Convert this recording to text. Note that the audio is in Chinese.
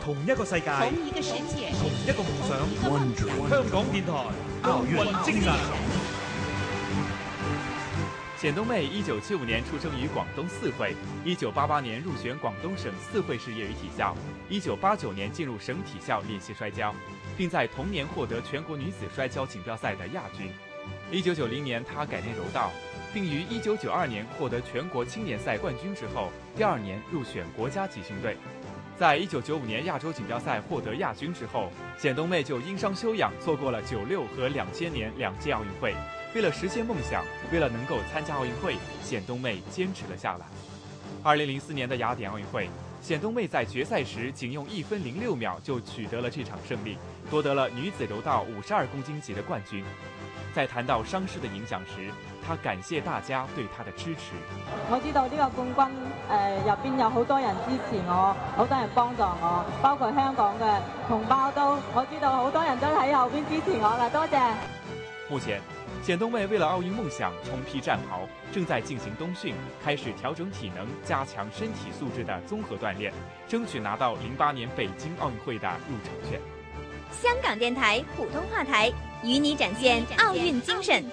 同一个世界，同一个世界，同一个梦想。香港电台奥运精神。冼东妹，一九七五年出生于广东四会，一九八八年入选广东省四会市业余体校，一九八九年进入省体校练习摔跤，并在同年获得全国女子摔跤锦标赛的亚军。一九九零年，她改练柔道，并于一九九二年获得全国青年赛冠军之后，第二年入选国家集训队。在一九九五年亚洲锦标赛获得亚军之后，简东妹就因伤休养，错过了九六和两千年两届奥运会。为了实现梦想，为了能够参加奥运会，简东妹坚持了下来。二零零四年的雅典奥运会，简东妹在决赛时仅用一分零六秒就取得了这场胜利，夺得了女子柔道五十二公斤级的冠军。在谈到伤势的影响时，他感谢大家对他的支持。我知道呢个冠军，诶，入边有好多人支持我，好多人帮助我，包括香港嘅同胞都，我知道好多人都喺后边支持我啦，多谢。目前，简东卫为了奥运梦想重披战袍，正在进行冬训，开始调整体能，加强身体素质的综合锻炼，争取拿到零八年北京奥运会的入场券。香港电台普通话台。与你展现奥运精神。